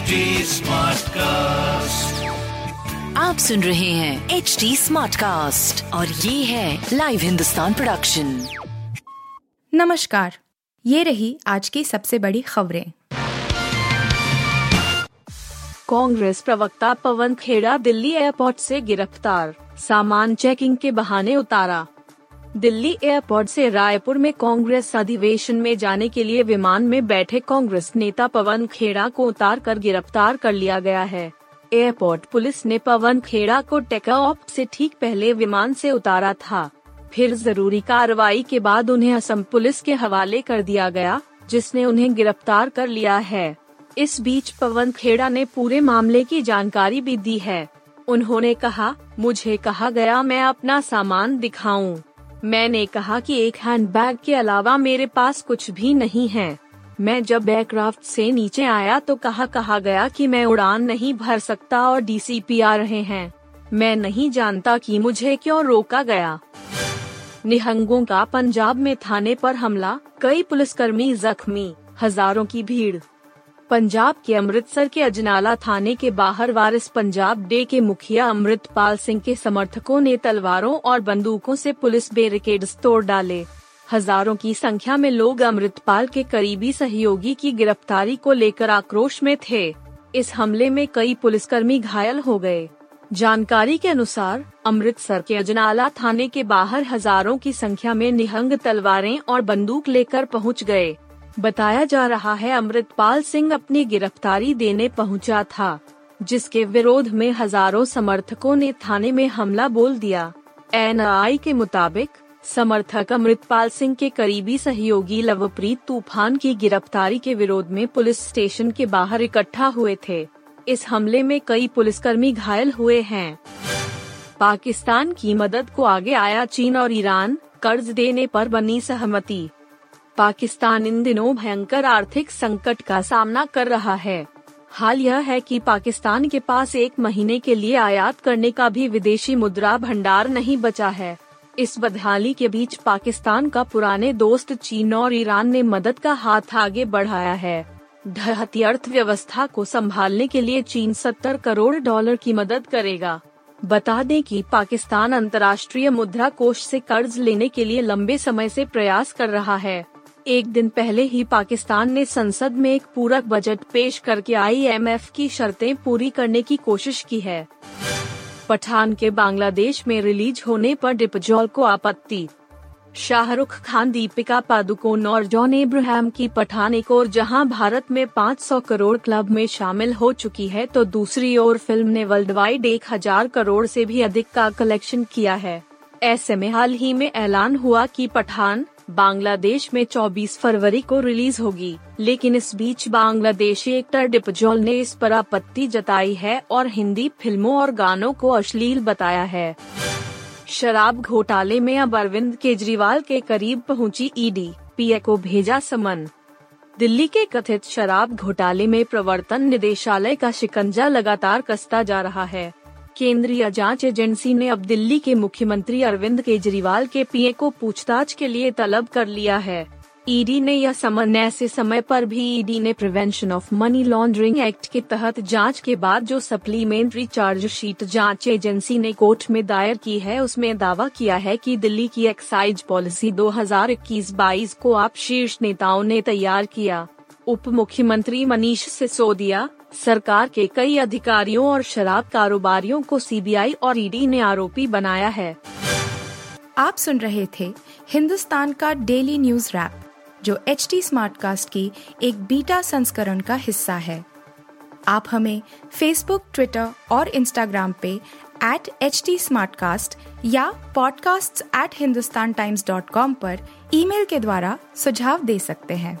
HD Smartcast. आप सुन रहे हैं एच डी स्मार्ट कास्ट और ये है लाइव हिंदुस्तान प्रोडक्शन नमस्कार ये रही आज की सबसे बड़ी खबरें। कांग्रेस प्रवक्ता पवन खेड़ा दिल्ली एयरपोर्ट से गिरफ़्तार सामान चेकिंग के बहाने उतारा। दिल्ली एयरपोर्ट से रायपुर में कांग्रेस अधिवेशन में जाने के लिए विमान में बैठे कांग्रेस नेता पवन खेड़ा को उतार कर गिरफ़्तार कर लिया गया है। एयरपोर्ट पुलिस ने पवन खेड़ा को टेकऑफ से ठीक पहले विमान से उतारा था। फिर ज़रूरी कार्रवाई के बाद उन्हें असम पुलिस के हवाले कर दिया गया, जिसने उन्हें गिरफ़्तार कर लिया है। इस बीच पवन खेड़ा ने पूरे मामले की जानकारी भी दी है। उन्होंने कहा, मुझे कहा गया, मैं अपना सामान दिखाऊँ। मैंने कहा कि एक हैंडबैग के अलावा मेरे पास कुछ भी नहीं है। मैं जब एयरक्राफ्ट से नीचे आया तो कहा कहा गया कि मैं उड़ान नहीं भर सकता और डीसीपी आ रहे हैं। मैं नहीं जानता कि मुझे क्यों रोका गया। निहंगों का पंजाब में थाने पर हमला, कई पुलिसकर्मी जख्मी, हज़ारों की भीड़। पंजाब के अमृतसर के अजनाला थाने के बाहर वारिस पंजाब डे के मुखिया अमृतपाल सिंह के समर्थकों ने तलवारों और बंदूकों से पुलिस बैरिकेड्स तोड़ डाले। हज़ारों की संख्या में लोग अमृतपाल के करीबी सहयोगी की गिरफ्तारी को लेकर आक्रोश में थे। इस हमले में कई पुलिसकर्मी घायल हो गए। जानकारी के अनुसार, अमृतसर के अजनाला थाने के बाहर हज़ारों की संख्या में निहंग तलवारें और बंदूक लेकर पहुँच गए। बताया जा रहा है अमृतपाल सिंह अपनी गिरफ्तारी देने पहुँचा था, जिसके विरोध में हज़ारों समर्थकों ने थाने में हमला बोल दिया। एनआई के मुताबिक, समर्थक अमृतपाल सिंह के करीबी सहयोगी लवप्रीत तूफ़ान की गिरफ्तारी के विरोध में पुलिस स्टेशन के बाहर इकट्ठा हुए थे। इस हमले में कई पुलिसकर्मी घायल हुए हैं। पाकिस्तान की मदद को आगे आया चीन और ईरान, कर्ज देने पर बनी सहमति। पाकिस्तान इन दिनों भयंकर आर्थिक संकट का सामना कर रहा है। हाल यह है कि पाकिस्तान के पास एक महीने के लिए आयात करने का भी विदेशी मुद्रा भंडार नहीं बचा है। इस बदहाली के बीच पाकिस्तान का पुराने दोस्त चीन और ईरान ने मदद का हाथ आगे बढ़ाया है। ढहती अर्थव्यवस्था को संभालने के लिए चीन 70 करोड़ डॉलर की मदद करेगा। बता दें कि पाकिस्तान अंतर्राष्ट्रीय मुद्रा कोष से कर्ज लेने के लिए लंबे समय से प्रयास कर रहा है। एक दिन पहले ही पाकिस्तान ने संसद में एक पूरक बजट पेश करके आईएमएफ की शर्तें पूरी करने की कोशिश की है। पठान के बांग्लादेश में रिलीज़ होने पर डिपजॉल को आपत्ति। शाहरुख खान, दीपिका पादुकोण और जॉन इब्राहिम की पठान एक और जहाँ भारत में 500 करोड़ क्लब में शामिल हो चुकी है तो दूसरी ओर फ़िल्म ने वर्ल्ड वाइड एक हज़ार करोड़ से भी अधिक का कलेक्शन किया है। ऐसे में हाल ही में ऐलान हुआ कि पठान बांग्लादेश में 24 फरवरी को रिलीज़ होगी। लेकिन इस बीच बांग्लादेशी एक्टर डिपजोल ने इस पर आपत्ति जताई है और हिंदी फ़िल्मों और गानों को अश्लील बताया है। शराब घोटाले में अब अरविंद केजरीवाल के करीब पहुँची ईडी। पीए को भेजा समन। दिल्ली के कथित शराब घोटाले में प्रवर्तन निदेशालय का शिकंजा लगातार कसता जा रहा है। केंद्रीय जाँच एजेंसी ने अब दिल्ली के मुख्यमंत्री अरविंद केजरीवाल के पीए को पूछताछ के लिए तलब कर लिया है। ईडी ने यह समन ऐसे समय पर भी ईडी ने prevention of money laundering act के तहत जाँच के बाद जो सप्लीमेंट्री चार्जशीट जाँच एजेंसी ने कोर्ट में दायर की है, उसमें दावा किया है कि दिल्ली की एक्साइज पॉलिसी 2021-22 को आप शीर्ष नेताओं ने तैयार किया। उप मुख्यमंत्री मनीष सिसोदिया, सरकार के कई अधिकारियों और शराब कारोबारियों को सीबीआई और ईडी ने आरोपी बनाया है। आप सुन रहे थे हिंदुस्तान का डेली न्यूज़ रैप, जो एच टी स्मार्ट कास्ट की एक बीटा संस्करण का हिस्सा है। आप हमें फेसबुक ट्विटर और इंस्टाग्राम पे एट एच टी या podcasts@hindustantimes.com पर ईमेल के द्वारा सुझाव दे सकते हैं।